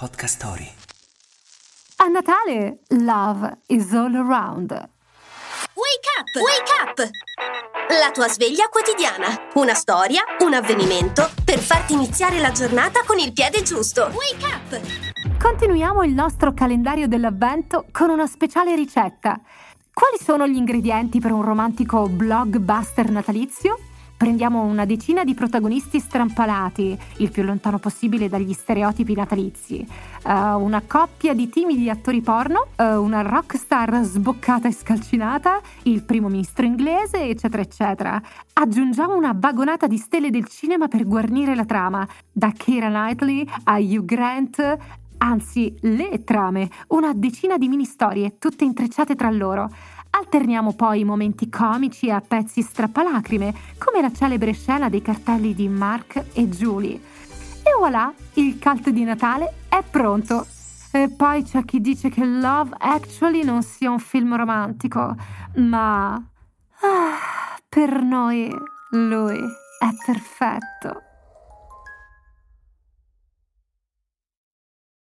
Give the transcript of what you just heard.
Podcast Story. A Natale, love is all around. Wake up! Wake up! La tua sveglia quotidiana. Una storia, un avvenimento per farti iniziare la giornata con il piede giusto. Wake up! Continuiamo il nostro calendario dell'avvento con una speciale ricetta. Quali sono gli ingredienti per un romantico blockbuster natalizio? Prendiamo una decina di protagonisti strampalati, il più lontano possibile dagli stereotipi natalizi, uh, una coppia di timidi attori porno, uh, una rockstar sboccata e scalcinata, il primo ministro inglese, eccetera, eccetera. Aggiungiamo una vagonata di stelle del cinema per guarnire la trama, da Keira Knightley a Hugh Grant, anzi le trame, una decina di mini storie, tutte intrecciate tra loro. Alterniamo poi momenti comici a pezzi strappalacrime, come la celebre scena dei cartelli di Mark e Julie. E voilà, il cult di Natale è pronto. E poi c'è chi dice che Love Actually non sia un film romantico, ma... Ah, per noi lui è perfetto.